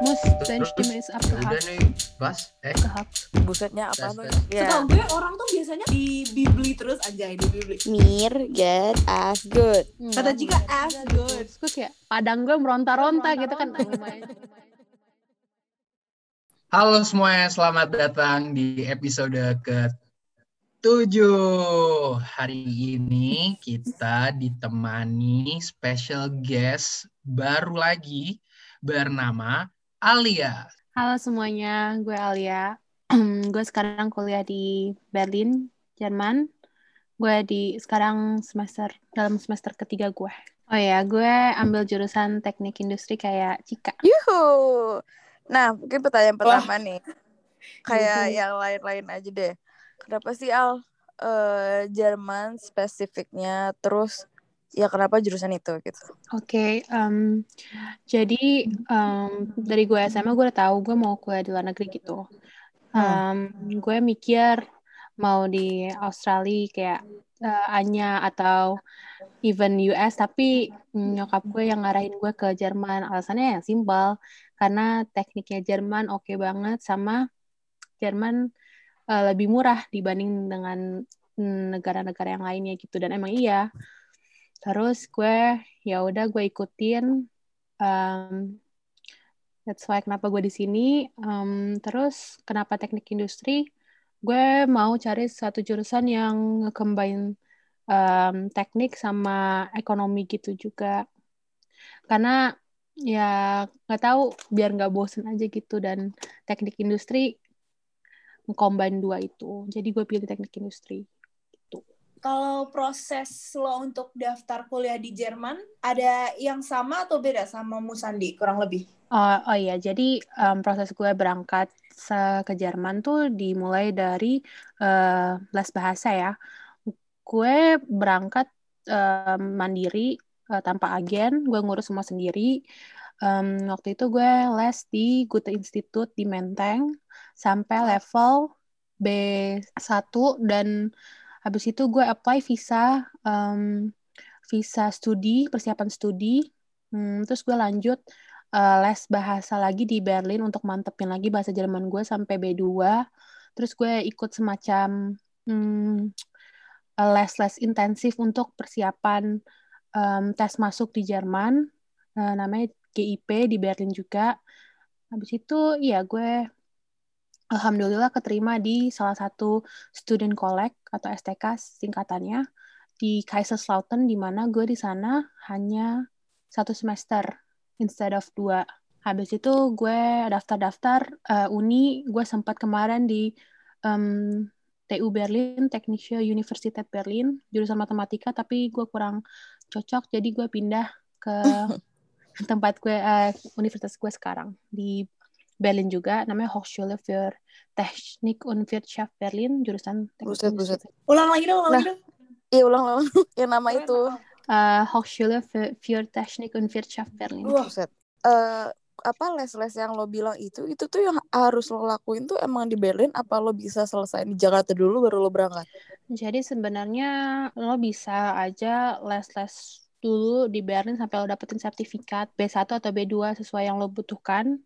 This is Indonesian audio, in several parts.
Muss deine Stimme ist nih, Bas. Eh, Abgehakt. Busetnya apa. Ya. Setahu gue orang tuh biasanya di bibli terus aja di bibli. Mir, get, as, good. Kata Jika as good. Terus kayak padang gue meronta-ronta gitu kan. halo semuanya, selamat datang di episode ke 7 Hari ini kita ditemani special guest baru lagi bernama Alia. Halo semuanya, gue Alia. gue sekarang kuliah di Berlin, Jerman. Gue di sekarang semester dalam semester ketiga gue. Oh ya, gue ambil jurusan teknik industri kayak Cika. Yuhu. Nah, mungkin pertanyaan Wah. pertama nih. Kayak Yuhu. yang lain-lain aja deh. Kenapa sih Al eh, Jerman spesifiknya terus ya kenapa jurusan itu gitu? Oke, em, jadi em, dari gue SMA gue udah tahu gue mau kuliah di luar negeri gitu. Em, gue mikir mau di Australia kayak eh, Anya atau even US, tapi nyokap gue yang ngarahin gue ke Jerman. Alasannya yang simpel, karena tekniknya Jerman oke banget sama Jerman eh, lebih murah dibanding dengan mm, negara-negara yang lainnya gitu. Dan emang iya. Terus gue ya udah gue ikutin um, that's why kenapa gue di sini. Um, terus kenapa teknik industri? Gue mau cari satu jurusan yang nge-combine um, teknik sama ekonomi gitu juga. Karena ya nggak tahu biar nggak bosen aja gitu. Dan teknik industri nge-combine dua itu. Jadi gue pilih teknik industri Kalau proses lo untuk daftar kuliah di Jerman ada yang sama atau beda sama Musandi kurang lebih? Oh, oh iya, jadi em, proses gue berangkat ke Jerman tuh dimulai dari eh, les bahasa ya. Gue berangkat em, mandiri eh, tanpa agen, gue ngurus semua sendiri. Em, waktu itu gue les di Goethe Institute di Menteng sampai level B1 dan habis itu gue apply visa em, visa studi, persiapan studi. Hmm, terus gue lanjut eh, les bahasa lagi di Berlin untuk mantepin lagi bahasa Jerman gue sampai B2. Terus gue ikut semacam hmm, les-les intensif untuk persiapan em, tes masuk di Jerman. Eh, namanya GIP di Berlin juga. Habis itu ya gue alhamdulillah keterima di salah satu student collect atau STK singkatannya di Kaiserslautern di mana gue di sana hanya satu semester instead of dua. Habis itu gue daftar-daftar eh, uni, gue sempat kemarin di em, TU Berlin, Technische Universität Berlin, jurusan matematika, tapi gue kurang cocok, jadi gue pindah ke tempat gue, eh, universitas gue sekarang, di Berlin juga, namanya Hochschule für Technik und Wirtschaft Berlin, jurusan teknik Buset, buset. Ulang lagi dong, ulang Nah, lagi dong. Iya ulang-ulang yang nama itu. apa? Eh, Hochschule für, für Technik und Wirtschaft Berlin. Buset. Eh apa les-les yang lo bilang itu itu tuh yang harus lo lakuin tuh emang di Berlin apa lo bisa selesai di Jakarta dulu baru lo berangkat? Jadi sebenarnya lo bisa aja les-les dulu di Berlin sampai lo dapetin sertifikat B1 atau B2 sesuai yang lo butuhkan.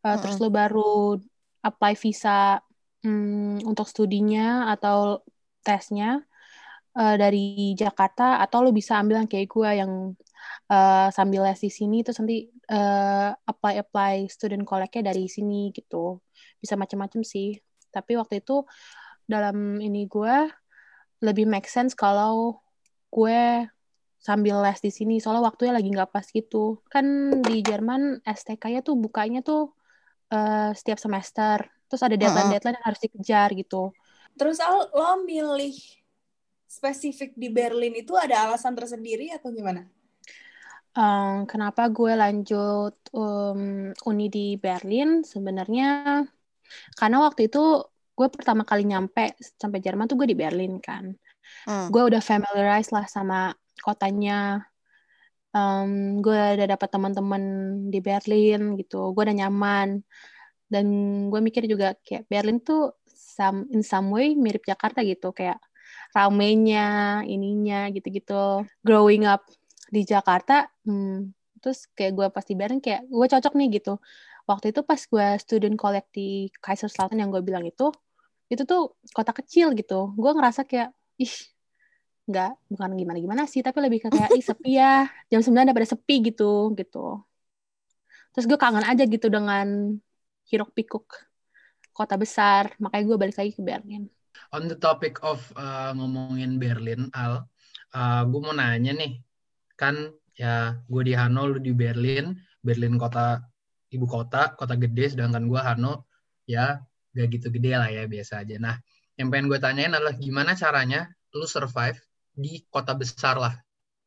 Uh, Terus lo baru apply visa hmm, untuk studinya atau tesnya uh, dari Jakarta atau lo bisa ambil yang kayak gue yang uh, sambil les di sini terus nanti uh, apply-apply student collect-nya dari sini gitu. Bisa macam-macam sih. Tapi waktu itu dalam ini gue lebih make sense kalau gue sambil les di sini soalnya waktunya lagi nggak pas gitu. Kan di Jerman STK-nya tuh bukanya tuh eh, setiap semester. Terus ada deadline deadline yang harus dikejar gitu. Terus Al, lo milih spesifik di Berlin itu ada alasan tersendiri atau gimana? Em, kenapa gue lanjut em, uni di Berlin? Sebenarnya karena waktu itu gue pertama kali nyampe sampai Jerman tuh gue di Berlin kan. Hmm. gue udah familiarize lah sama kotanya. Em, gue udah dapat teman-teman di Berlin gitu. Gue udah nyaman. Dan gue mikir juga kayak Berlin tuh some, in some way mirip Jakarta gitu. Kayak ramenya ininya gitu-gitu. Growing up di Jakarta hmm, terus kayak gue pasti bareng kayak gue cocok nih gitu. Waktu itu pas gue student collect di Kaiserslautern yang gue bilang itu itu tuh kota kecil gitu. Gue ngerasa kayak ih nggak bukan gimana gimana sih tapi lebih ke kayak ih sepi ya jam sembilan udah pada sepi gitu gitu. Terus gue kangen aja gitu dengan hiruk pikuk kota besar makanya gue balik lagi ke Berlin. On the topic of uh, ngomongin Berlin Al uh, gue mau nanya nih kan ya gue di Hanoi di Berlin Berlin kota ibu kota kota gede sedangkan gue Hanoi ya gak gitu gede lah ya biasa aja. Nah yang pengen gue tanyain adalah gimana caranya lu survive di kota besar lah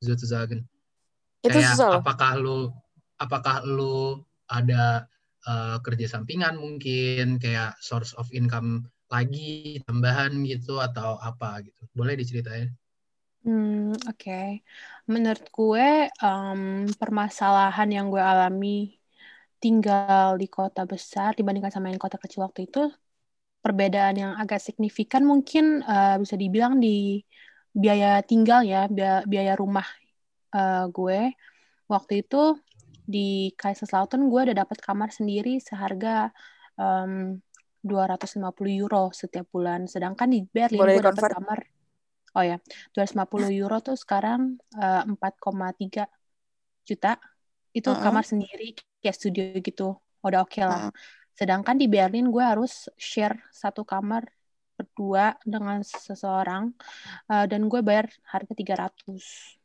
sozusagen Itu kayak susah apakah lu apakah lu ada uh, kerja sampingan mungkin kayak source of income lagi tambahan gitu atau apa gitu. Boleh diceritain? Hmm, oke. Menurut gue, em, permasalahan yang gue alami tinggal di kota besar dibandingkan sama yang kota kecil waktu itu, perbedaan yang agak signifikan mungkin eh, bisa dibilang di biaya tinggal ya, biaya, biaya rumah eh, gue. Waktu itu di Kaiserslautern gue udah dapat kamar sendiri seharga em, 250 euro setiap bulan. Sedangkan di Berlin Boleh gue dapat kamar Oh ya, 250 euro tuh sekarang eh, 4,3 juta. Itu Mm-mm. kamar sendiri kayak studio gitu. Udah oke lah. Mm. Sedangkan di Berlin gue harus share satu kamar berdua dengan seseorang eh, dan gue bayar harga 300. Eh,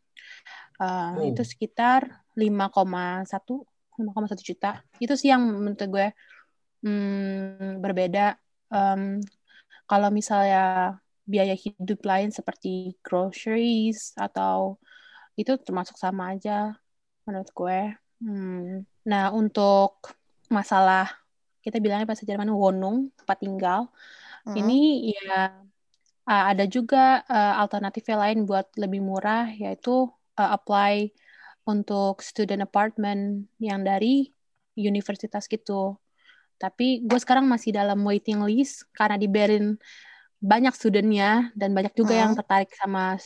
Oh. Itu sekitar 5,1 5,1 juta. Itu sih yang menurut gue hmm, berbeda. Em, kalau misalnya biaya hidup lain seperti groceries atau itu termasuk sama aja menurut gue. Hmm. Nah, untuk masalah kita bilangnya bahasa Jerman Wohnung, tempat tinggal, Mm-mm. ini ya uh, ada juga uh, alternatifnya lain buat lebih murah yaitu uh, apply untuk student apartment yang dari universitas gitu. Tapi gue sekarang masih dalam waiting list karena di Berlin banyak studentnya dan banyak juga yang Mm. tertarik sama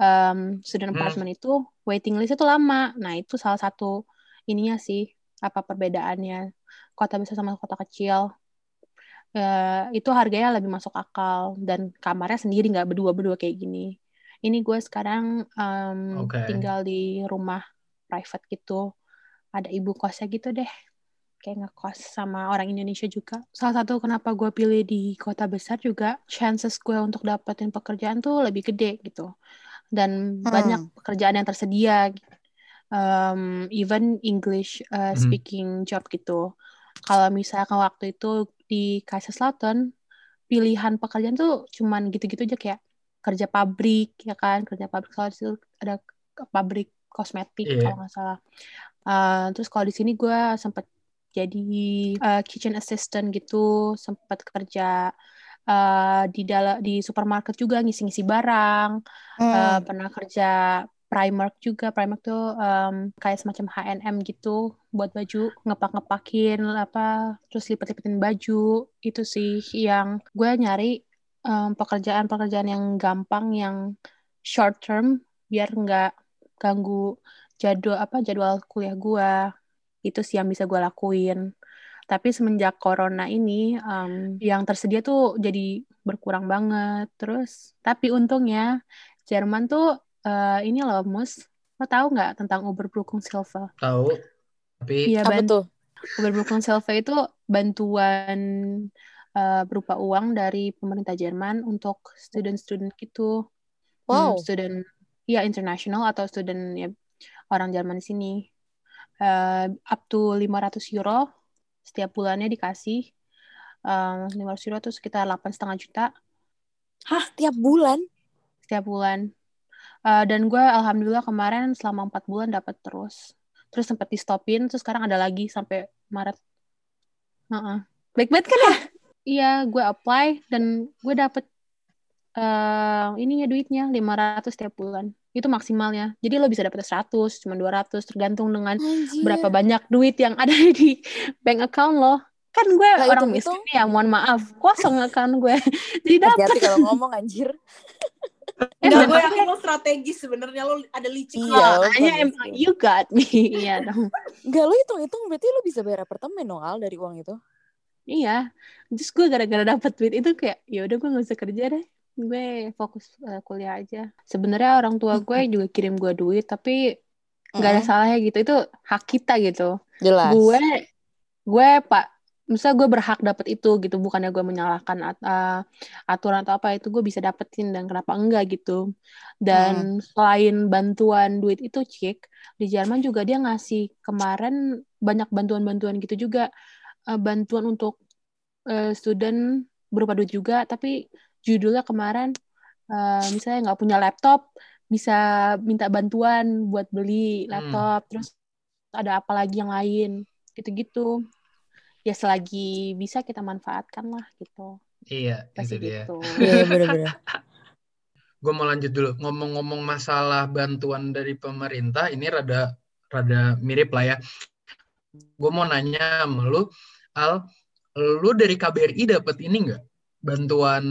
um, student Hmm. apartment itu waiting list itu lama. Nah itu salah satu ininya sih apa perbedaannya kota besar sama kota kecil. Eh, itu harganya lebih masuk akal dan kamarnya sendiri nggak berdua-berdua kayak gini. Ini gue sekarang um, Oke. tinggal di rumah private gitu. Ada ibu kosnya gitu deh. Kayak ngekos sama orang Indonesia juga. Salah satu kenapa gue pilih di kota besar juga, chances gue untuk dapetin pekerjaan tuh lebih gede gitu. Dan Hmm. banyak pekerjaan yang tersedia. Um, even English uh, speaking job gitu. Kalau misalkan waktu itu di Kaiserslautern, pilihan pekerjaan tuh cuman gitu-gitu aja kayak kerja pabrik ya kan, kerja pabrik soal itu ada pabrik kosmetik Iya. kalau nggak salah. Uh, terus kalau di sini gue sempat jadi uh, kitchen assistant gitu, sempat kerja uh, di dalam di supermarket juga ngisi-ngisi barang, Hmm. Uh, pernah kerja Primark juga. Primark tuh um, kayak semacam H&M gitu buat baju, ngepak-ngepakin apa, terus lipet-lipetin baju. Itu sih yang gue nyari um, pekerjaan-pekerjaan yang gampang, yang short term, biar nggak ganggu jadwal apa jadwal kuliah gue. Itu sih yang bisa gue lakuin. Tapi semenjak corona ini, um, yang tersedia tuh jadi berkurang banget. Terus, tapi untungnya Jerman tuh eh, ini loh, Mus. Lo tahu nggak tentang Oberbrückungshilfe? tahu tapi Iya, Apa tuh? Oberbrückungshilfe itu bantuan eh, berupa uang dari pemerintah Jerman untuk student-student gitu. Hmm, Wow. student ya internasional atau student ya orang Jerman di sini. Eh, up to 500 euro setiap bulannya dikasih. Eh, 500 euro tuh sekitar 8,5 juta Tiap bulan? setiap bulan. Eh, dan gue alhamdulillah kemarin selama empat bulan dapat terus. Terus sempat di stopin, terus sekarang ada lagi sampai Maret. Heeh. Baik banget kan ya? Iya, gue apply dan gue dapet eh ininya duitnya 500 setiap bulan. Itu maksimalnya. Jadi lo bisa dapet 100, cuma 200 tergantung dengan Anjir. berapa banyak duit yang ada di bank account lo. Kan gue Nah, orang miskin ya, mohon maaf. Kosong account gue. Jadi dapat kalau ngomong anjir. Eh, Enggak, gue yakin lo strategis sebenarnya lo ada licik. Iya, bagus emang you got me. Iya dong. Enggak, lo hitung-hitung berarti lo bisa bayar apartemen dong, Al, dari uang itu. Iya. Terus gue gara-gara dapet duit itu kayak ya udah gue gak usah kerja deh. Gue fokus eh, kuliah aja. Sebenarnya orang tua gue juga kirim gue duit tapi nggak ada Mm-mm. salahnya gitu. Itu hak kita gitu. Jelas. Gue gue pak misalnya gue berhak dapet itu gitu bukannya gue menyalahkan at- eh, aturan atau apa itu gue bisa dapetin dan kenapa enggak gitu. Dan selain bantuan duit itu cik di Jerman juga dia ngasih kemarin banyak bantuan-bantuan gitu juga. Eh, bantuan untuk eh, student berupa duit juga tapi judulnya kemarin eh, misalnya nggak punya laptop bisa minta bantuan buat beli Hmm. laptop terus ada apa lagi yang lain gitu-gitu ya selagi bisa kita manfaatkan lah gitu Iya, pasti itu dia. gitu Iya, bener-bener. Gue mau lanjut dulu. Ngomong-ngomong masalah bantuan dari pemerintah, ini rada rada mirip lah ya. Gue mau nanya sama lu, Al, lu dari KBRI dapat ini nggak? Bantuan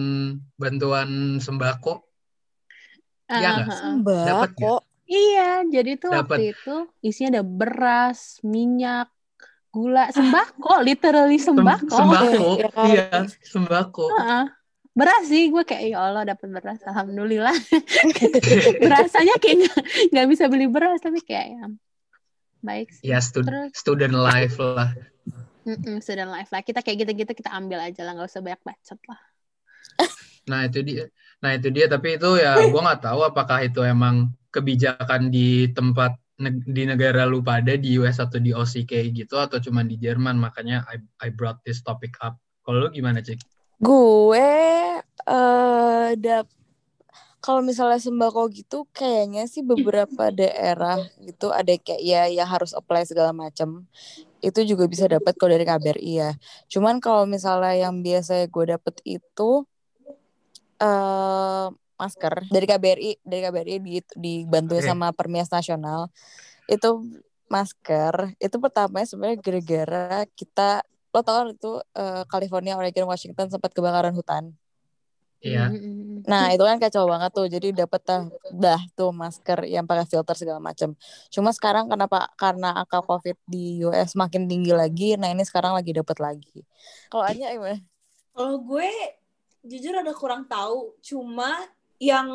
bantuan sembako? Iya nggak? Ah, ah, ah. Dapat Sembako. Iya, jadi tuh Dapat. waktu itu isinya ada beras, minyak, gula, sembako, literally Sem- sembako. Sembako, Iya kan? iya, sembako. Heeh. Beras sih, gue kayak ya Allah dapat beras, alhamdulillah. Berasanya kayak nggak bisa beli beras, tapi kayak ya baik sih. Ya, stud- Terus- student life lah. Mm-mm, student life lah. Kita kayak gitu-gitu kita ambil aja lah, nggak usah banyak bacot lah. Nah itu dia, nah itu dia. Tapi itu ya, gue nggak tahu apakah itu emang kebijakan di tempat di negara lu pada di US atau di OC kayak gitu atau cuma di Jerman. Makanya I, I brought this topic up. Kalau lu gimana cik? Gue eh dap kalau misalnya sembako gitu kayaknya sih beberapa daerah gitu ada kayak ya yang harus apply segala macam. Itu juga bisa dapat kalau dari KBRI ya. Cuman kalau misalnya yang biasa gue dapet itu eh masker dari KBRI, dari KBRI di, dibantu Oke. sama Permias Nasional. Itu masker itu pertamanya sebenarnya gara-gara kita lo tau kan itu eh, California, Oregon, Washington sempat kebakaran hutan. Iya. Mm-mm. Nah itu kan kacau banget tuh. Jadi dapet dah, dah tuh masker yang pakai filter segala macam. Cuma sekarang kenapa? Karena angka COVID di US makin tinggi lagi. Nah ini sekarang lagi dapet lagi. Kalau Anya gimana? Kalau gue jujur ada kurang tahu, cuma yang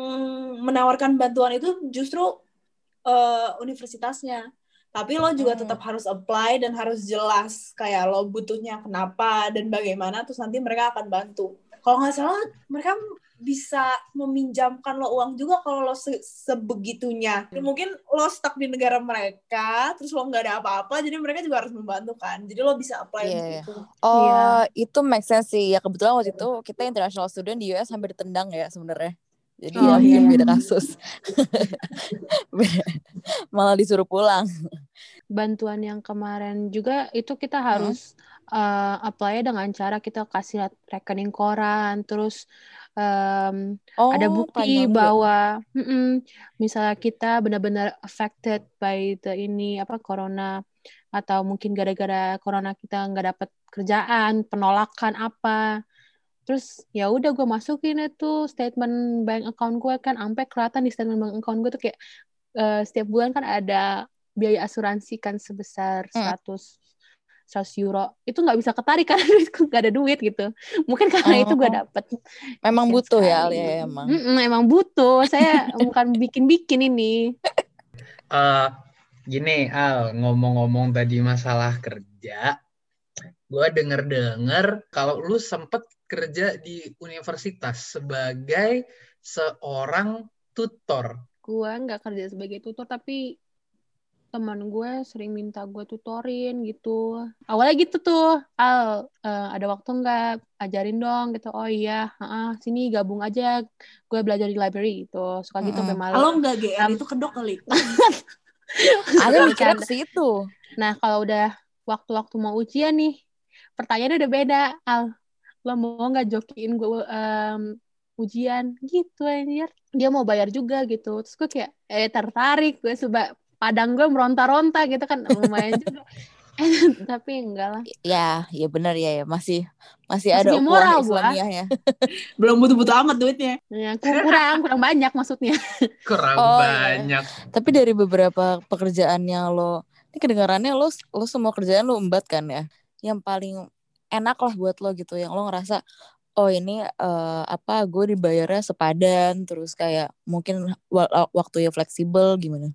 menawarkan bantuan itu justru eh, universitasnya. Tapi lo juga Hmm. tetap harus apply dan harus jelas kayak lo butuhnya kenapa dan bagaimana, terus nanti mereka akan bantu. Kalau nggak salah mereka bisa meminjamkan lo uang juga kalau lo se- sebegitunya. Mungkin lo stuck di negara mereka, terus lo nggak ada apa-apa, jadi mereka juga harus membantu kan. Jadi lo bisa apply Iya, untuk iya. Oh Iya. itu make sense sih. Ya kebetulan waktu itu kita international student di US hampir ditendang ya sebenarnya. Jadi Oh, ya mungkin iya. beda kasus. Malah disuruh pulang. bantuan yang kemarin juga itu kita harus uh, apply dengan cara kita kasih rekening koran terus um, Oh, ada bukti bahwa mm-mm, misalnya kita benar-benar affected by the ini apa corona atau mungkin gara-gara corona kita nggak dapat kerjaan penolakan apa terus ya udah gue masukin itu statement bank account gue kan sampai kelihatan di statement bank account gue tuh kayak eh, setiap bulan kan ada biaya asuransi kan sebesar Hmm. 100 100 euro itu nggak bisa ketarik karena duitku nggak ada duit gitu mungkin karena itu gue Oh. dapet Memang butuh ya. Alia ya emang. Mm-mm, emang butuh. Saya bukan bikin-bikin ini. Eh, gini Al, ngomong-ngomong tadi masalah kerja, gue denger-denger kalau lu sempet kerja di universitas sebagai seorang tutor. Gue nggak kerja sebagai tutor, tapi teman gue sering minta gue tutorin gitu. Awalnya gitu tuh, Al, eh, ada waktu nggak ajarin dong gitu. Oh iya, heeh, sini gabung aja. Gue belajar di library gitu. Suka gitu sampai Kalau malam. nggak GR Am- itu kedok kali. Ada Bercanda. ke situ. Nah, kalau udah waktu-waktu mau ujian nih, pertanyaannya udah beda. Al, lo mau nggak jokiin gue em, ujian? Gitu anjir. Dia mau bayar juga gitu. Terus gue kayak, eh tertarik. Gue coba, padang gue meronta-ronta gitu kan. Lumayan juga. tapi enggak lah. Ya, ya benar ya ya masih masih Masih ada moral gua. Islamiyahnya. Belum butuh-butuh amat duitnya. Ya, ku- kurang kurang banyak maksudnya. Kurang Oh, iya. banyak. Tapi dari beberapa pekerjaan yang lo ini kedengarannya lo lo semua kerjaan lo embat kan ya. Yang paling enak lah buat lo gitu yang lo ngerasa oh ini eh, apa gue dibayarnya sepadan terus kayak mungkin wa- waktunya fleksibel gimana?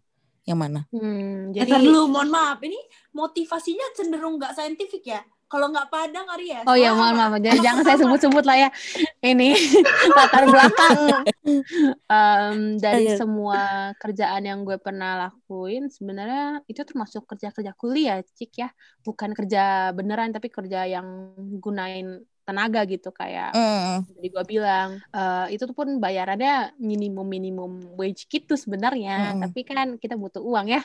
Yang mana? Hmm, Jadi jadi dulu, mohon maaf. Ini motivasinya cenderung nggak saintifik ya. Kalau nggak padang Aries. Oh ya Wah, mohon maaf, jangan, jangan saya sebut-sebut lah ya. Ini latar belakang Em, dari Ayo. semua kerjaan yang gue pernah lakuin sebenarnya itu termasuk kerja-kerja kuliah, Cik ya. Bukan kerja beneran tapi kerja yang gunain tenaga gitu kayak Hmm. tadi gue bilang eh, itu tuh pun bayarannya minimum minimum wage gitu sebenarnya Mm-mm. tapi kan kita butuh uang ya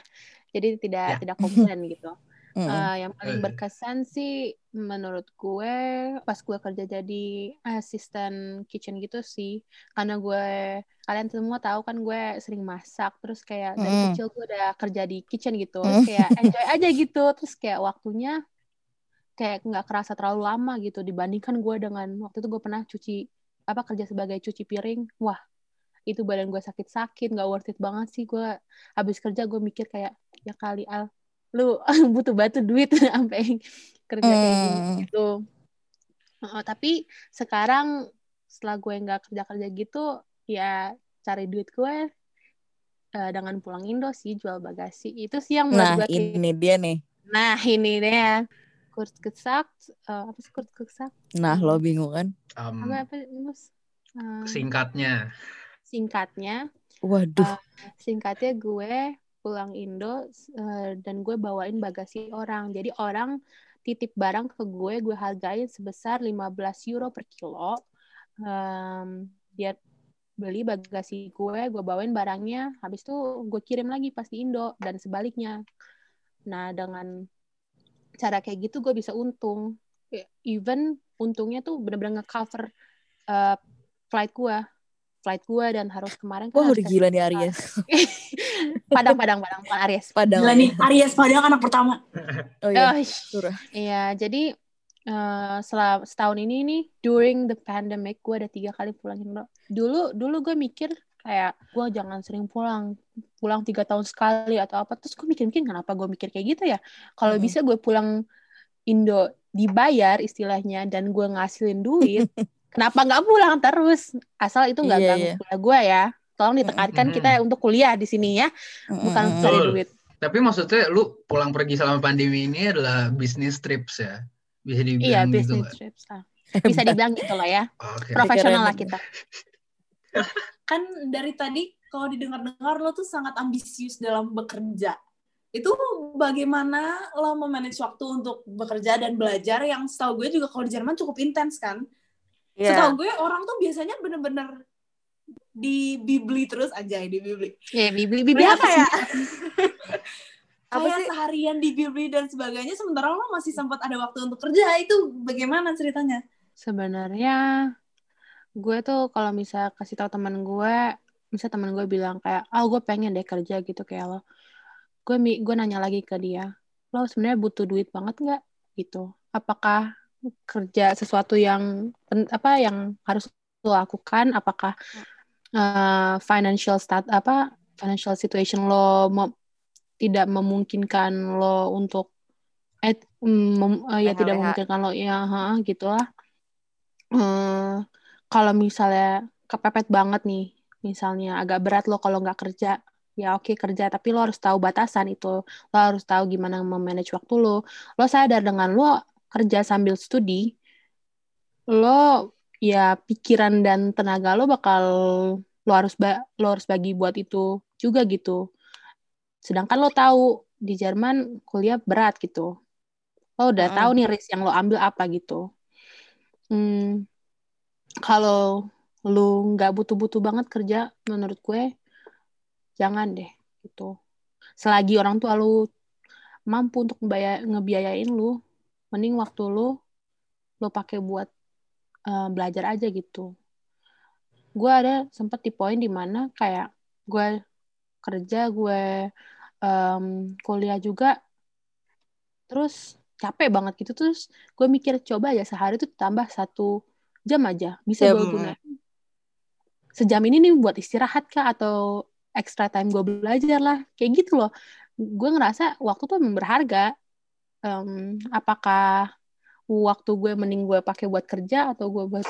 jadi tidak Ya. tidak komplain gitu Mm-mm. Eh, yang paling Eh. berkesan sih menurut gue pas gue kerja jadi asisten kitchen gitu sih karena gue kalian semua tahu kan gue sering masak terus kayak dari Mm. kecil gue udah kerja di kitchen gitu terus kayak enjoy aja gitu terus kayak waktunya kayak nggak kerasa terlalu lama gitu dibandingkan gue dengan waktu itu gue pernah cuci apa kerja sebagai cuci piring wah itu badan gue sakit-sakit nggak worth it banget sih gue habis kerja gue mikir kayak ya kali al lu butuh batu duit sampai kerja kayak Hmm. gitu Heeh, tapi sekarang setelah gue nggak kerja kerja gitu ya cari duit gue eh, dengan pulang Indo sih jual bagasi itu sih yang Nah, gue kayak- ini dia nih. nah ini deh kurs kesak eh, apa sih kurs kesak Nah, lo bingung kan? Um, apa apa? Eh, singkatnya. singkatnya Waduh. singkatnya gue pulang Indo eh, dan gue bawain bagasi orang. Jadi orang titip barang ke gue, gue hargain sebesar 15 euro per kilo. Em, dia beli bagasi gue, gue bawain barangnya, habis itu gue kirim lagi pas di Indo dan sebaliknya. Nah, dengan cara kayak gitu gue bisa untung. Even untungnya tuh bener-bener nge-cover eh, flight gue. Flight gue dan harus kemarin kan Wah, udah gila nih Aries. Padang, Padang, Padang, Padang Aries. Padang. Gila nih, Aries Padang anak pertama. Oh iya. Oh, iya, jadi eh selama setahun ini nih, during the pandemic, gue ada tiga kali pulang Indo. Dulu, dulu gue mikir kayak gue jangan sering pulang, pulang tiga tahun sekali atau apa. Terus gue mikir-mikir kenapa gue mikir kayak gitu ya? Kalau Mm-mm. bisa gue pulang Indo dibayar istilahnya dan gue ngasilin duit, kenapa nggak pulang terus? Asal itu nggak Iya, ganggu iya. kuliah gue ya. Tolong ditekankan Mm-mm. kita untuk kuliah di sini ya, bukan Mm-mm. cari Betul. duit. Tapi maksudnya lu pulang pergi selama pandemi ini adalah bisnis trips ya? Bisa Iya, dibilang gitu business trips. ah. Bisa dibilang gitu lah ya. Oke. Profesional Keren. lah kita. Kan dari tadi kalau didengar-dengar lo tuh sangat ambisius dalam bekerja. Itu bagaimana lo memanage waktu untuk bekerja dan belajar yang setahu gue juga kalau di Jerman cukup intens kan? Iya. Setahu gue orang tuh biasanya bener-bener di bibli terus aja di bibli. Ya, bibli bibli Mereka apa sih? kayak Apa sih? seharian di bibli dan sebagainya sementara lo masih sempat ada waktu untuk kerja itu bagaimana ceritanya? Sebenarnya gue tuh kalau bisa kasih tahu teman gue, bisa teman gue bilang kayak, "Oh, gue pengen deh kerja gitu kayak lo." Gue gue nanya lagi ke dia, "Lo sebenarnya butuh duit banget nggak?" gitu. Apakah kerja sesuatu yang apa yang harus lo lakukan? Apakah eh, financial stat apa financial situation lo mo- tidak memungkinkan lo untuk eh, mm, mem- eh, ya tidak memungkinkan lo ya ha, gitulah. Eh kalau misalnya kepepet banget nih, misalnya agak berat lo kalau nggak kerja, ya oke kerja, tapi lo harus tahu batasan itu, lo harus tahu gimana memanage waktu lo, lo sadar dengan lo kerja sambil studi, lo ya pikiran dan tenaga lo bakal lo harus ba- lo harus bagi buat itu juga gitu. Sedangkan lo tahu di Jerman kuliah berat gitu, lo udah Mm-mm. tahu nih risk yang lo ambil apa gitu. Hmm, kalau lu nggak butuh-butuh banget kerja, menurut gue jangan deh gitu. Selagi orang tua lu mampu untuk ngebiayain lu, mending waktu lu lu pakai buat eh, belajar aja gitu. Gue ada sempet di poin di mana kayak gue kerja, gue em, kuliah juga, terus capek banget gitu. Terus gue mikir coba aja sehari tuh tambah satu jam aja bisa gue gunain. Sejam ini nih buat istirahat kah? Atau extra time gue belajar lah. Kayak gitu loh. Gue ngerasa waktu tuh berharga Em, apakah waktu gue mending gue pakai buat kerja atau gue buat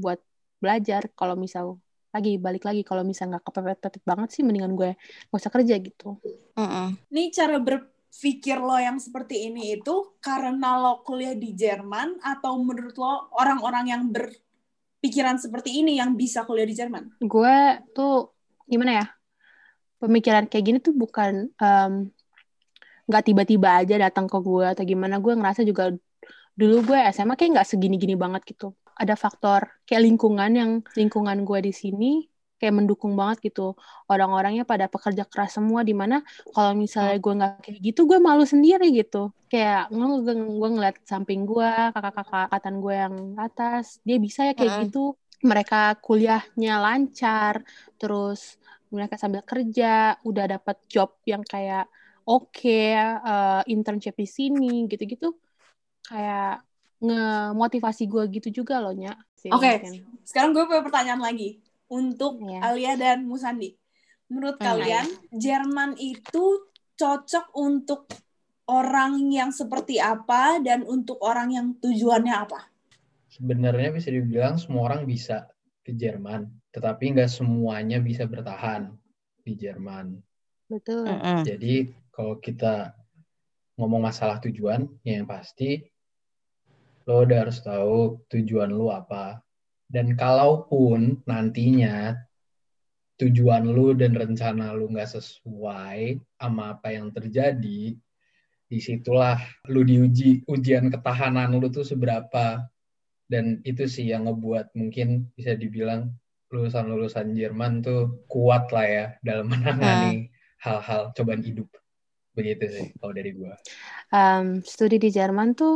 buat belajar kalau misal lagi balik lagi kalau misal nggak kepepet-pepet banget sih mendingan gue gak usah kerja gitu Mm-mm. Nih cara berpikir lo yang seperti ini itu karena lo kuliah di Jerman atau menurut lo orang-orang yang berpikiran seperti ini yang bisa kuliah di Jerman? gue tuh gimana ya pemikiran kayak gini tuh bukan em, nggak tiba-tiba aja datang ke gue atau gimana gue ngerasa juga dulu gue SMA kayak nggak segini-gini banget gitu. Ada faktor kayak lingkungan yang lingkungan gue di sini kayak mendukung banget gitu. Orang-orangnya pada pekerja keras semua di mana kalau misalnya gue nggak kayak gitu gue malu sendiri gitu. Kayak gue, gue ngeliat samping gue kakak-kakak angkatan gue yang atas dia bisa ya kayak Mm. gitu. Mereka kuliahnya lancar terus mereka sambil kerja udah dapat job yang kayak oke eh, internship di sini gitu-gitu kayak ngemotivasi gue gitu juga loh nya Oke. mungkin. Sekarang gue punya pertanyaan lagi untuk Iya. Alia dan Musandi. Menurut Hmm, kalian Jerman itu cocok untuk orang yang seperti apa dan untuk orang yang tujuannya apa? Sebenarnya bisa dibilang semua orang bisa ke Jerman, tetapi nggak semuanya bisa bertahan di Jerman. betul. Jadi kalau kita ngomong masalah tujuan, ya yang pasti lo udah harus tahu tujuan lo apa. Dan kalaupun nantinya tujuan lu dan rencana lu nggak sesuai sama apa yang terjadi, di situlah lu diuji ujian ketahanan lu tuh seberapa. Dan itu sih yang ngebuat mungkin bisa dibilang lulusan-lulusan Jerman tuh kuat lah ya dalam menangani hal-hal cobaan hidup. Begitu sih kalau dari gua. Em, studi di Jerman tuh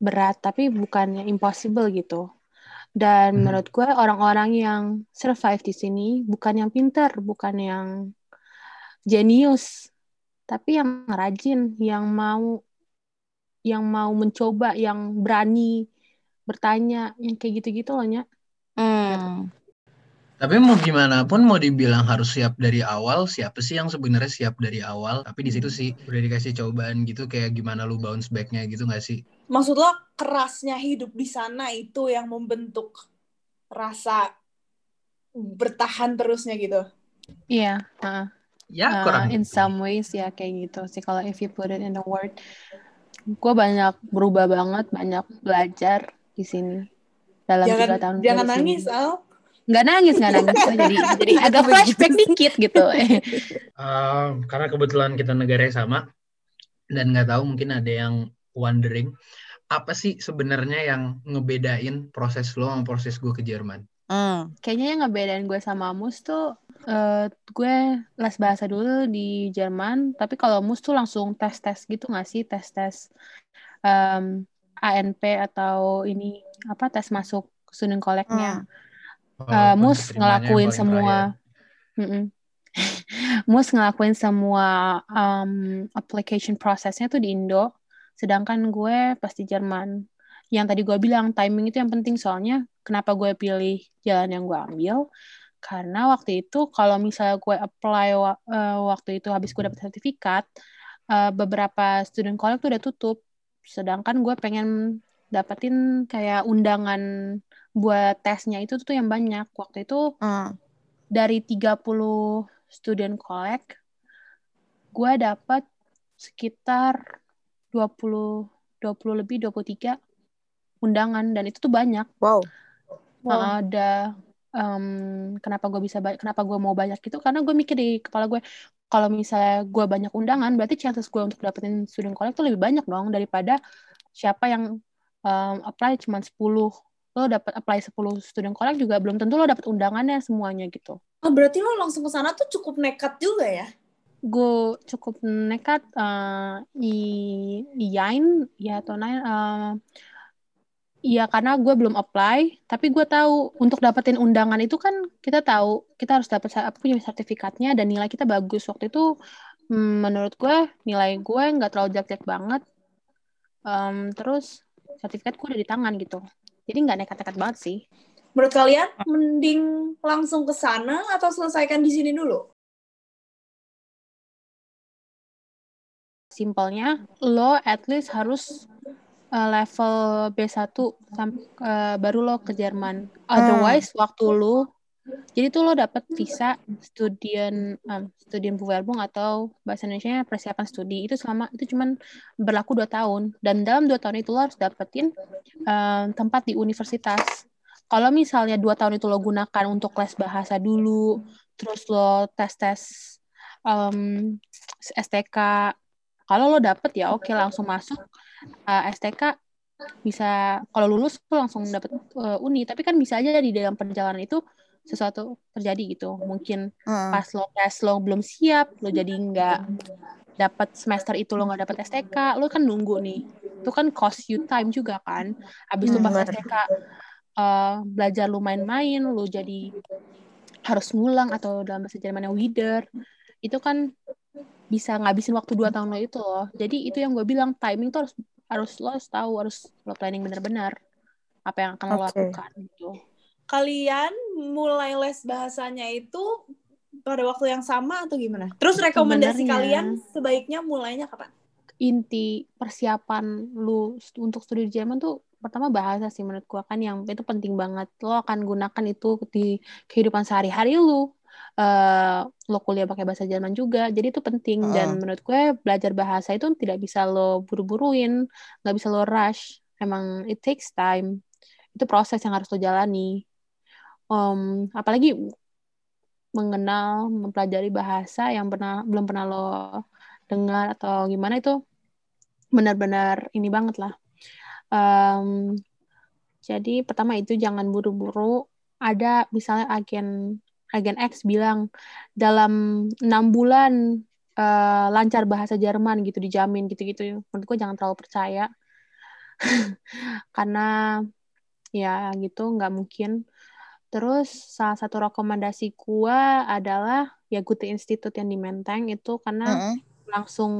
berat tapi bukannya impossible gitu. Dan Mhm. menurut gue orang-orang yang survive di sini bukan yang pinter, bukan yang jenius, tapi yang rajin, yang mau yang mau mencoba, yang berani bertanya, yang kayak gitu-gitu loh, Nya. Hmm. Tapi mau gimana pun mau dibilang harus siap dari awal, siapa sih yang sebenarnya siap dari awal? Tapi di situ sih udah dikasih cobaan gitu kayak gimana lu bounce back-nya gitu nggak sih? Maksud lo kerasnya hidup di sana itu yang membentuk rasa bertahan terusnya gitu. Iya, heeh. Ya Uh, kurang in some ways ya kayak gitu sih kalau if you put it in a word gue banyak berubah banget banyak belajar di sini dalam tiga Jangan tahun jangan nangis, sini. Al. Nggak nangis nggak nangis Gue jadi jadi agak flashback dikit gitu Um, karena kebetulan kita negara yang sama dan nggak tahu mungkin ada yang wondering apa sih sebenarnya yang ngebedain proses lo sama proses gue ke Jerman? Hmm. kayaknya yang ngebedain gue sama Mus tuh eh, gue les bahasa dulu di Jerman tapi kalau Mus tuh langsung tes tes gitu nggak sih tes tes em, ANP atau ini apa tes masuk student collect-nya Hmm. Eh, Walaupun Mus ngelakuin semua. Mm-mm. Mus ngelakuin semua um, application prosesnya tuh di Indo. Sedangkan gue pas di Jerman. Yang tadi gue bilang timing itu yang penting. Soalnya kenapa gue pilih jalan yang gue ambil? Karena waktu itu kalau misalnya gue apply wa- eh, waktu itu habis gue dapet sertifikat eh, beberapa student college tuh udah tutup. Sedangkan gue pengen dapetin kayak undangan buat tesnya itu tuh yang banyak waktu itu Hmm. dari 30 student collect gue dapat sekitar 20 20 lebih 23 undangan dan itu tuh banyak Wow. Nah, ada em, kenapa gue bisa kenapa gue mau banyak gitu karena gue mikir di kepala gue kalau misalnya gue banyak undangan berarti chances gue untuk dapetin student collect tuh lebih banyak dong daripada siapa yang em, apply cuma 10 lo dapat apply 10 student collect juga belum tentu lo dapet undangannya semuanya gitu Oh, berarti lo langsung ke sana tuh cukup nekat juga ya? gue cukup nekat eh i iyain ya atau nain eh, Iya karena gue belum apply, tapi gue tahu untuk dapetin undangan itu kan kita tahu kita harus dapat sa- punya sertifikatnya dan nilai kita bagus waktu itu Hmm, menurut gue nilai gue nggak terlalu jelek-jelek banget. Um, terus sertifikat gue udah di tangan gitu. Jadi nggak nekat-nekat banget sih. Menurut kalian mending langsung ke sana atau selesaikan di sini dulu? Simpelnya, lo at least harus uh, level B1 sampai uh, baru lo ke Jerman. Otherwise, waktu lo jadi tuh lo dapet visa studien um, studien Bewerbung atau bahasa Indonesia persiapan studi. Itu selama itu cuman berlaku dua tahun. Dan dalam dua tahun itu lo harus dapetin um, tempat di universitas. Kalau misalnya dua tahun itu lo gunakan untuk les bahasa dulu, terus lo tes tes um, STK, kalau lo dapet ya oke okay, langsung masuk uh, STK bisa kalau lulus lo langsung dapet uh, uni. Tapi kan bisa aja di dalam perjalanan itu sesuatu terjadi gitu. Mungkin hmm. pas lo tes lo belum siap lo jadi nggak dapat semester itu lo nggak dapat STK lo kan nunggu nih. Itu kan cost you time juga kan. Abis hmm, itu pas STK uh, eh, belajar lo main-main lo jadi harus ngulang atau dalam bahasa Jermannya wider itu kan bisa ngabisin waktu dua tahun lo itu loh. Jadi itu yang gue bilang timing tuh harus harus lo harus tahu harus lo planning benar-benar apa yang akan okay. lo lakukan gitu kalian mulai les bahasanya itu pada waktu yang sama atau gimana? Terus rekomendasi Sebenarnya, kalian sebaiknya mulainya kapan? Inti persiapan lu untuk studi di Jerman tuh pertama bahasa sih menurut gua kan yang itu penting banget. Lo akan gunakan itu di kehidupan sehari-hari lu. Uh, lo kuliah pakai bahasa Jerman juga, jadi itu penting uh. dan menurut gue belajar bahasa itu tidak bisa lo buru-buruin, nggak bisa lo rush. Emang it takes time. Itu proses yang harus lo jalani um, apalagi mengenal mempelajari bahasa yang pernah belum pernah lo dengar atau gimana itu benar-benar ini banget lah. Um, jadi pertama itu jangan buru-buru. Ada misalnya agen agen X bilang dalam enam bulan uh, lancar bahasa Jerman gitu dijamin gitu-gitu. Menurut gue jangan terlalu percaya. Karena ya gitu nggak mungkin Terus salah satu rekomendasi gua adalah ya Gute Institute yang di Menteng itu karena mm -hmm. langsung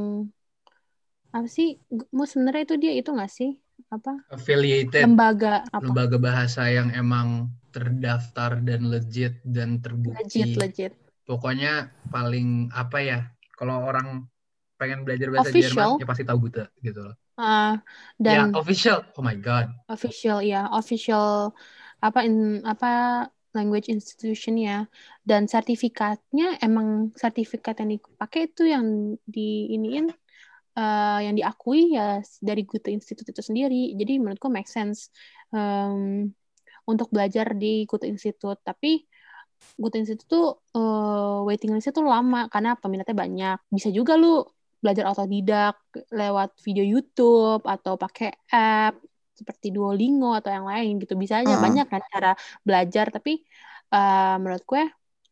apa sih? Mau sebenarnya itu dia itu nggak sih? Apa? Affiliated. Lembaga apa? Lembaga bahasa yang emang terdaftar dan legit dan terbukti. Legit, legit. Pokoknya paling apa ya? Kalau orang pengen belajar bahasa official. Jerman ya pasti tahu Gute gitu loh. Uh, dan ya, official. Oh my god. Official ya, official apa in apa language institution ya. Dan sertifikatnya emang sertifikat yang dipakai itu yang di iniin uh, yang diakui ya dari Goethe Institute itu sendiri. Jadi menurutku make sense um, untuk belajar di Goethe Institute. Tapi Goethe Institute tuh uh, waiting listnya tuh lama karena peminatnya banyak. Bisa juga lu belajar otodidak lewat video YouTube atau pakai app seperti Duolingo atau yang lain gitu. Bisa aja uh. banyak kan cara belajar tapi uh, menurut gue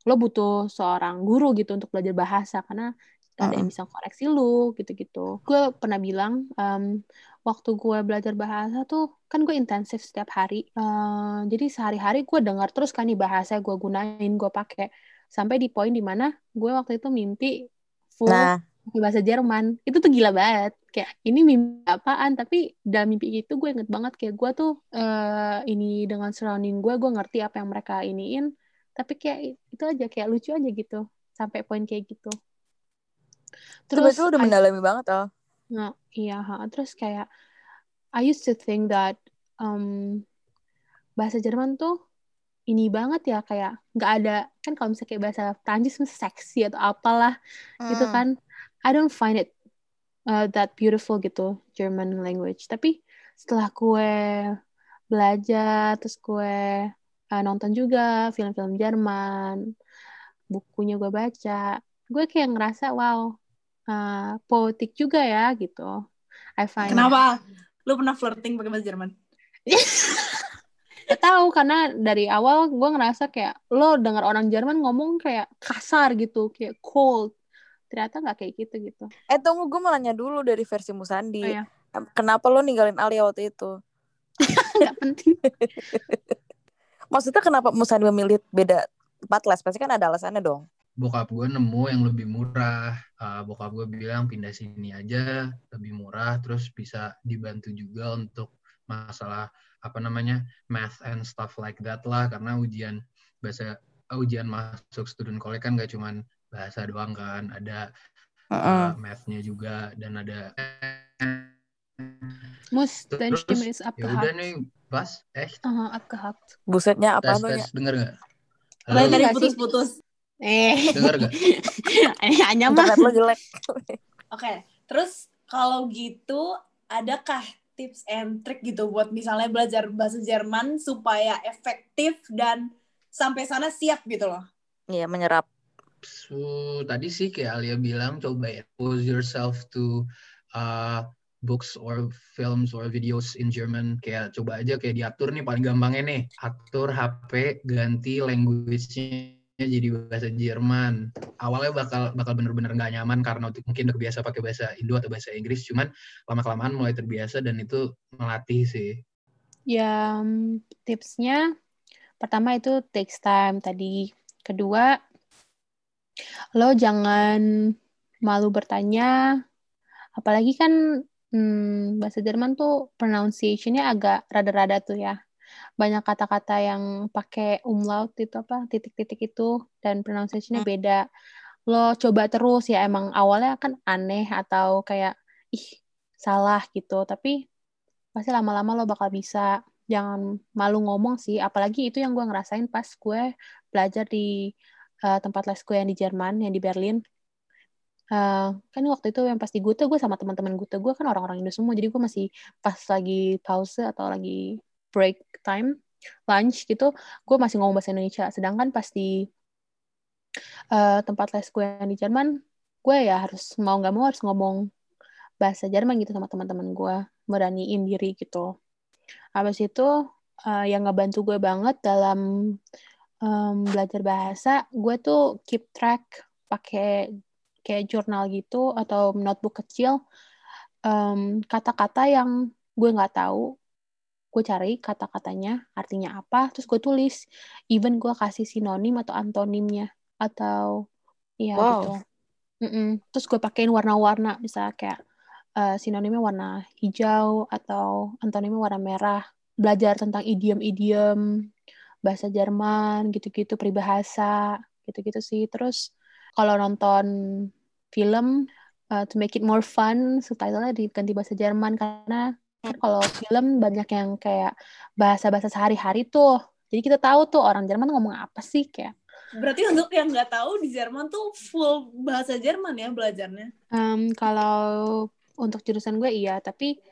lo butuh seorang guru gitu untuk belajar bahasa karena gak ada yang bisa koreksi lu gitu-gitu. Gue pernah bilang um, waktu gue belajar bahasa tuh kan gue intensif setiap hari uh, jadi sehari-hari gue dengar terus kan nih bahasa gue gunain gue pakai. Sampai di poin di mana gue waktu itu mimpi full nah bahasa Jerman. Itu tuh gila banget. Kayak ini mimpi apaan? Tapi dalam mimpi itu gue inget banget kayak gue tuh uh, ini dengan surrounding gue gue ngerti apa yang mereka iniin. Tapi kayak itu aja kayak lucu aja gitu sampai poin kayak gitu. Terus itu udah mendalami banget oh? Nah, iya ha. terus kayak I used to think that um, bahasa Jerman tuh ini banget ya kayak nggak ada kan kalau misalnya kayak bahasa Prancis seksi atau apalah gitu hmm. gitu kan I don't find it uh, that beautiful gitu German language. Tapi setelah gue belajar terus gue uh, nonton juga film-film Jerman bukunya gue baca gue kayak ngerasa wow uh, poetik juga ya gitu. I find kenapa? Lu pernah flirting pakai bahasa Jerman? Gak tahu karena dari awal gue ngerasa kayak lo dengar orang Jerman ngomong kayak kasar gitu kayak cold ternyata nggak kayak gitu gitu. Eh tunggu gue mau nanya dulu dari versi Musandi. Oh, iya. kenapa lo ninggalin Alia waktu itu? Nggak penting. Maksudnya kenapa Musandi memilih beda tempat les? Pasti kan ada alasannya dong. Bokap gue nemu yang lebih murah. Uh, bokap gue bilang pindah sini aja lebih murah, terus bisa dibantu juga untuk masalah apa namanya math and stuff like that lah. Karena ujian bahasa ujian masuk student college kan gak cuman bahasa doang kan ada uh -uh. uh, mathnya juga dan ada Mus, dein Stimme ist abgehakt. Ya udah nih, Bas, echt? Uh, abgehakt. Busetnya apa tes, tes, denger gak? Halo? Tadi putus-putus. Eh. Dengar gak? Hanya mah. lo jelek. Oke, terus kalau gitu, adakah tips and trick gitu buat misalnya belajar bahasa Jerman supaya efektif dan sampai sana siap gitu loh? Iya, menyerap. So, tadi sih kayak Alia bilang, coba expose yourself to uh, books or films or videos in German kayak coba aja kayak diatur nih paling gampangnya nih atur HP ganti language-nya jadi bahasa Jerman. Awalnya bakal bakal bener-bener nggak nyaman karena mungkin udah kebiasa pakai bahasa Indo atau bahasa Inggris, cuman lama kelamaan mulai terbiasa dan itu melatih sih. Ya tipsnya pertama itu takes time tadi. Kedua lo jangan malu bertanya, apalagi kan hmm, bahasa Jerman tuh pronunciation-nya agak rada-rada tuh ya banyak kata-kata yang pakai umlaut itu apa titik-titik itu dan pronunciation-nya hmm. beda. Lo coba terus ya emang awalnya kan aneh atau kayak ih salah gitu, tapi pasti lama-lama lo bakal bisa. Jangan malu ngomong sih, apalagi itu yang gue ngerasain pas gue belajar di uh, tempat les gue yang di Jerman, yang di Berlin. Uh, kan waktu itu yang pas di Gute gue sama teman-teman Gute gue kan orang-orang Indo semua. Jadi gue masih pas lagi pause atau lagi break time lunch gitu gue masih ngomong bahasa Indonesia. Sedangkan pas di uh, tempat les gue yang di Jerman gue ya harus mau nggak mau harus ngomong bahasa Jerman gitu sama teman-teman gue beraniin diri gitu. Habis itu uh, yang ngebantu gue banget dalam um, belajar bahasa gue tuh keep track pakai kayak jurnal gitu atau notebook kecil. Kata-kata um, yang gue nggak tahu gue cari kata-katanya artinya apa terus gue tulis. Even gue kasih sinonim atau antonimnya atau iya wow. gitu. Mm -mm. terus gue pakein warna-warna bisa kayak uh, sinonimnya warna hijau atau antonimnya warna merah. Belajar tentang idiom-idiom bahasa Jerman gitu-gitu peribahasa gitu-gitu sih. Terus kalau nonton film uh, to make it more fun subtitlenya diganti bahasa Jerman. Karena kan kalau film banyak yang kayak bahasa-bahasa sehari-hari tuh. Jadi kita tahu tuh orang Jerman ngomong apa sih kayak. Berarti untuk yang nggak tahu di Jerman tuh full bahasa Jerman ya belajarnya? Um, kalau untuk jurusan gue iya tapi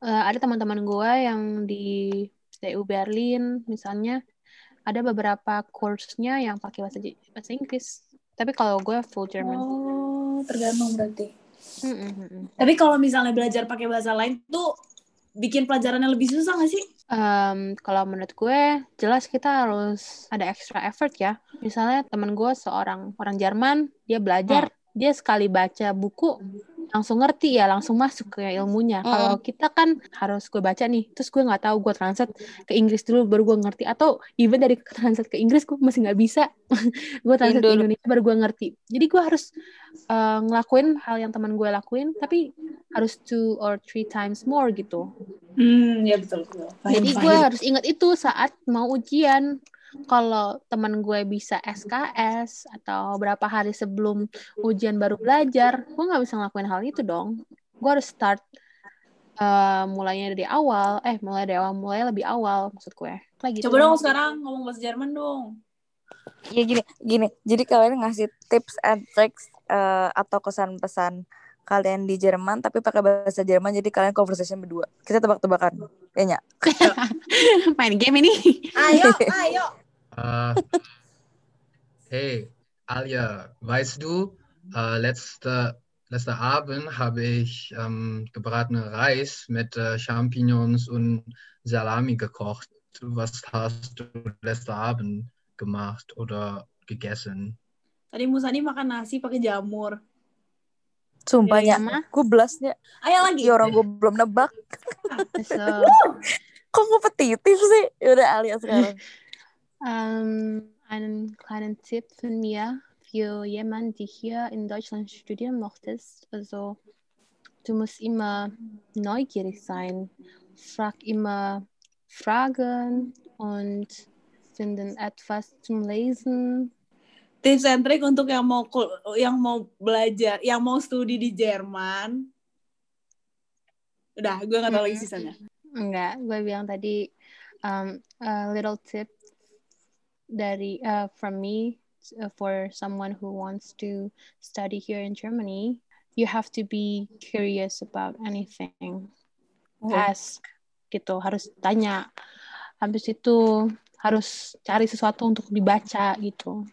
uh, ada teman-teman gue yang di TU Berlin misalnya ada beberapa kursnya yang pakai bahasa bahasa Inggris tapi kalau gue full Jerman oh tergantung berarti mm -mm. tapi kalau misalnya belajar pakai bahasa lain tuh bikin pelajarannya lebih susah gak sih? Um, kalau menurut gue, jelas kita harus ada extra effort ya. Misalnya temen gue seorang orang Jerman, dia belajar, hmm. Dia sekali baca buku, langsung ngerti ya langsung masuk ke ilmunya. Mm. kalau kita kan harus gue baca nih terus gue nggak tahu gue translate ke Inggris dulu baru gue ngerti. Atau even dari translate ke Inggris gue masih nggak bisa. Gue translate Indo. ke Indonesia baru gue ngerti. Jadi gue harus uh, ngelakuin hal yang teman gue lakuin tapi harus two or three times more gitu. Hmm ya betul, betul. jadi gue harus ingat itu saat mau ujian kalau teman gue bisa SKS atau berapa hari sebelum ujian baru belajar, gue nggak bisa ngelakuin hal itu dong. Gue harus start uh, mulainya dari awal, eh mulai dari awal, mulai lebih awal maksud gue. Lagi gitu. Coba dong sekarang ngomong bahasa Jerman dong. Ya gini, gini. Jadi kalian ngasih tips and tricks uh, atau kesan-pesan kalian di Jerman tapi pakai bahasa Jerman jadi kalian conversation berdua. Kita tebak-tebakan. Kayaknya. Main game ini. Ayo, ayo. Uh, hey, Alia, weißt du, uh, letzte, letzte Abend habe ich ähm, gebratene Reis mit äh, Champignons und Salami gekocht. Was hast du letzte Abend gemacht oder gegessen? Tadi Musani makan nasi pakai jamur. Sumpah ya, gue belasnya. Ayo lagi. Ya orang gue belum nebak. Kok kompetitif sih? Yaudah Alia sekarang. Ähm, einen kleinen Tipp von mir für jemanden, die hier in Deutschland studieren möchtest, also du musst immer neugierig sein. Frag immer Fragen und finden etwas zum Lesen. Tips and trick untuk yang mau yang mau belajar, yang mau studi di Jerman. Udah, gue nggak tahu lagi Mm-mm. sisanya. Enggak, gue bilang tadi um, a little tip dari uh, from me uh, for someone who wants to study here in Germany. You have to be curious about anything. Oh. Ask gitu, harus tanya. Habis itu harus cari sesuatu untuk dibaca gitu.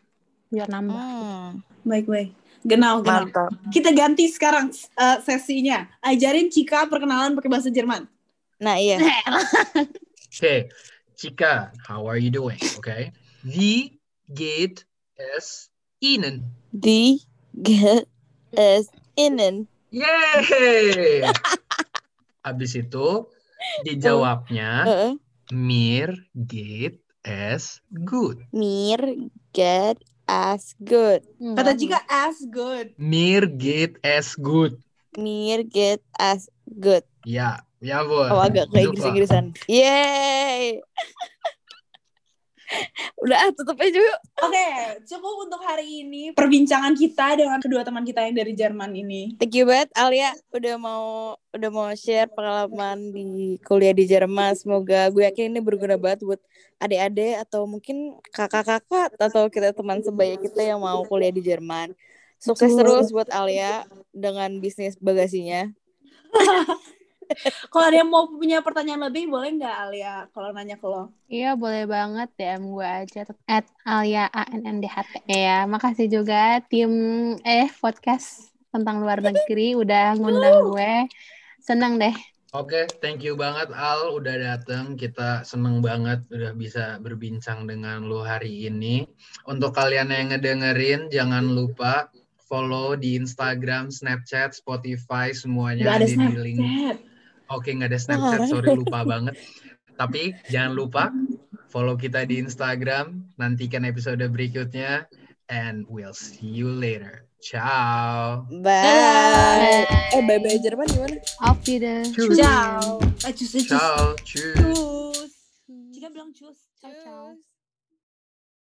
Biar nambah. Hmm, Baik, baik. Genau, genau. mantap. Kita ganti sekarang uh, sesinya. Ajarin Cika perkenalan pakai bahasa Jerman. Nah iya. Okay, Chica, how are you doing? Okay. Wie geht es Ihnen? Die geht es innen. Yeay! Habis itu dijawabnya Heeh. mir geht es gut. Mir get as good. Kata Cika, as good. Mir geht es gut. Mir get as good. Ya, ya bu. Oh agak kayak Inggris-Inggrisan. Yeay. Udah ah, tutup aja yuk. Oke, cukup untuk hari ini perbincangan kita dengan kedua teman kita yang dari Jerman ini. Thank you banget Alia udah mau udah mau share pengalaman di kuliah di Jerman. Semoga gue yakin ini berguna banget buat adik-adik atau mungkin kakak-kakak atau kita teman sebaya kita yang mau kuliah di Jerman. Sukses Betul. terus buat Alia dengan bisnis bagasinya. Kalau ada yang mau punya pertanyaan lebih, boleh nggak Alia kalau nanya ke lo? Iya boleh banget DM gue aja at Alia ANNDHT ya. Makasih juga tim eh podcast tentang luar negeri udah ngundang gue. Senang deh. Oke, thank you banget Al udah datang. Kita seneng banget udah bisa berbincang dengan lu hari ini. Untuk kalian yang ngedengerin, jangan lupa follow di Instagram, Snapchat, Spotify, semuanya ada di link. Oke, nggak ada Snapchat, sorry lupa banget. Tapi jangan lupa follow kita di Instagram. Nantikan episode berikutnya. And we'll see you later. Ciao. Bye. Bye. Eh bye-bye Jerman gimana? Auf Wiedersehen. Ciao. Eh, eh, cus. Ciao. Tschüss. Cus. Cika bilang cus. Ciao, ciao. Tschüss.